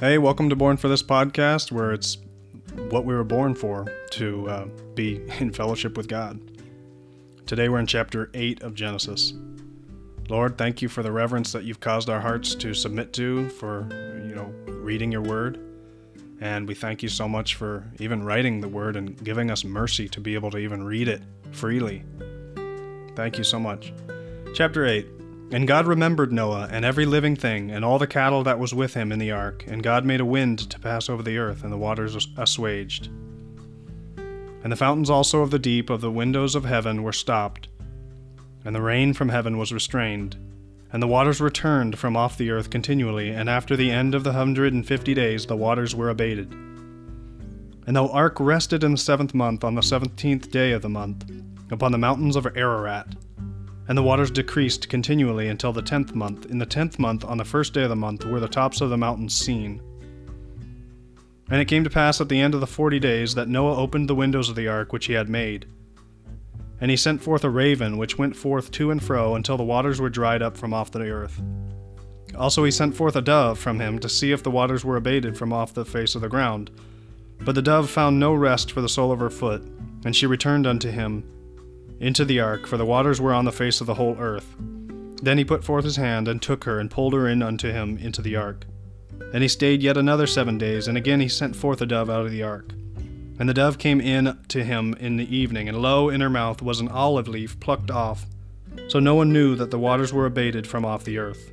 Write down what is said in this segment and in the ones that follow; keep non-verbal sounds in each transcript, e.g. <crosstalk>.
Hey, welcome to Born for This podcast, where it's what we were born for to uh, be <laughs> in fellowship with God. Today we're in chapter 8 of Genesis. Lord, thank you for the reverence that you've caused our hearts to submit to for, you know, reading your word. And we thank you so much for even writing the word and giving us mercy to be able to even read it freely. Thank you so much. Chapter 8 and God remembered Noah and every living thing, and all the cattle that was with him in the ark. And God made a wind to pass over the earth, and the waters assuaged. And the fountains also of the deep of the windows of heaven were stopped, and the rain from heaven was restrained. And the waters returned from off the earth continually, and after the end of the hundred and fifty days the waters were abated. And the ark rested in the seventh month, on the seventeenth day of the month, upon the mountains of Ararat. And the waters decreased continually until the tenth month. In the tenth month, on the first day of the month, were the tops of the mountains seen. And it came to pass at the end of the forty days that Noah opened the windows of the ark which he had made. And he sent forth a raven, which went forth to and fro until the waters were dried up from off the earth. Also he sent forth a dove from him to see if the waters were abated from off the face of the ground. But the dove found no rest for the sole of her foot, and she returned unto him into the ark, for the waters were on the face of the whole earth. Then he put forth his hand, and took her, and pulled her in unto him into the ark. And he stayed yet another seven days, and again he sent forth a dove out of the ark. And the dove came in to him in the evening, and lo, in her mouth was an olive leaf plucked off. So Noah knew that the waters were abated from off the earth.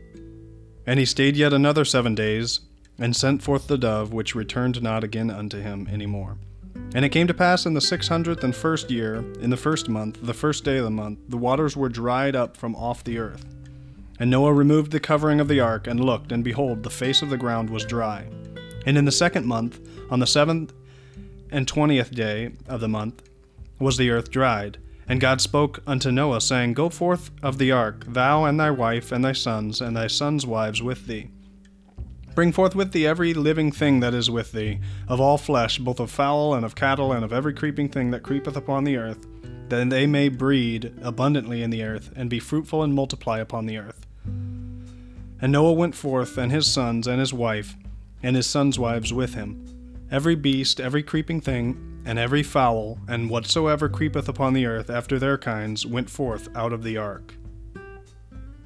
And he stayed yet another seven days, and sent forth the dove, which returned not again unto him any more. And it came to pass in the six hundredth and first year, in the first month, the first day of the month, the waters were dried up from off the earth. And Noah removed the covering of the ark, and looked, and behold, the face of the ground was dry. And in the second month, on the seventh and twentieth day of the month, was the earth dried. And God spoke unto Noah, saying, Go forth of the ark, thou and thy wife, and thy sons, and thy sons' wives with thee Bring forth with thee every living thing that is with thee, of all flesh, both of fowl and of cattle, and of every creeping thing that creepeth upon the earth, that they may breed abundantly in the earth, and be fruitful and multiply upon the earth. And Noah went forth, and his sons, and his wife, and his sons' wives with him. Every beast, every creeping thing, and every fowl, and whatsoever creepeth upon the earth after their kinds, went forth out of the ark.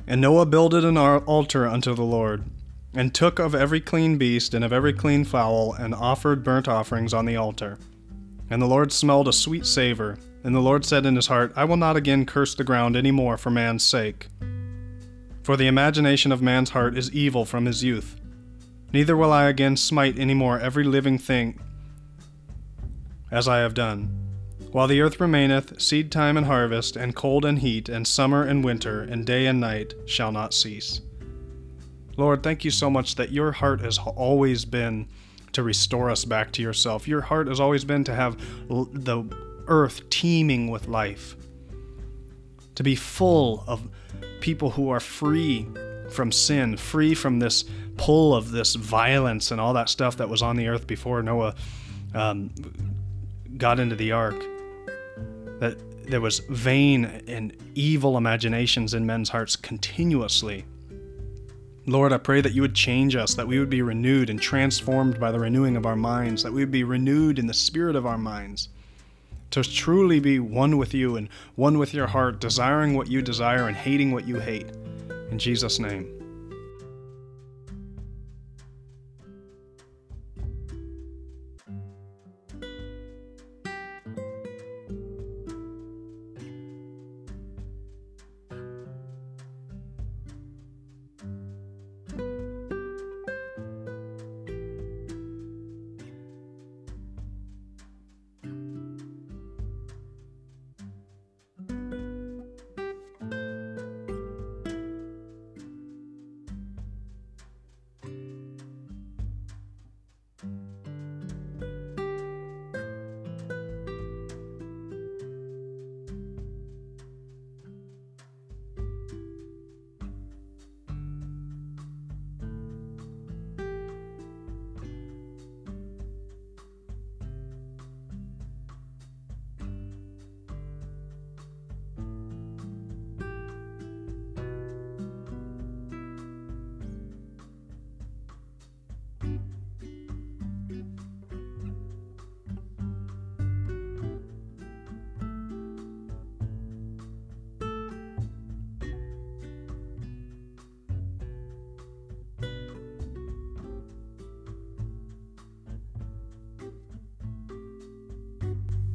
And Noah builded an altar unto the Lord and took of every clean beast and of every clean fowl, and offered burnt offerings on the altar. And the Lord smelled a sweet savor. And the Lord said in his heart, I will not again curse the ground any more for man's sake. For the imagination of man's heart is evil from his youth. Neither will I again smite any more every living thing as I have done. While the earth remaineth, seed time and harvest, and cold and heat, and summer and winter, and day and night shall not cease. Lord, thank you so much that your heart has always been to restore us back to yourself. Your heart has always been to have the earth teeming with life, to be full of people who are free from sin, free from this pull of this violence and all that stuff that was on the earth before Noah um, got into the ark. That there was vain and evil imaginations in men's hearts continuously. Lord, I pray that you would change us, that we would be renewed and transformed by the renewing of our minds, that we would be renewed in the spirit of our minds, to truly be one with you and one with your heart, desiring what you desire and hating what you hate. In Jesus' name.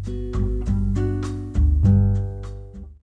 You.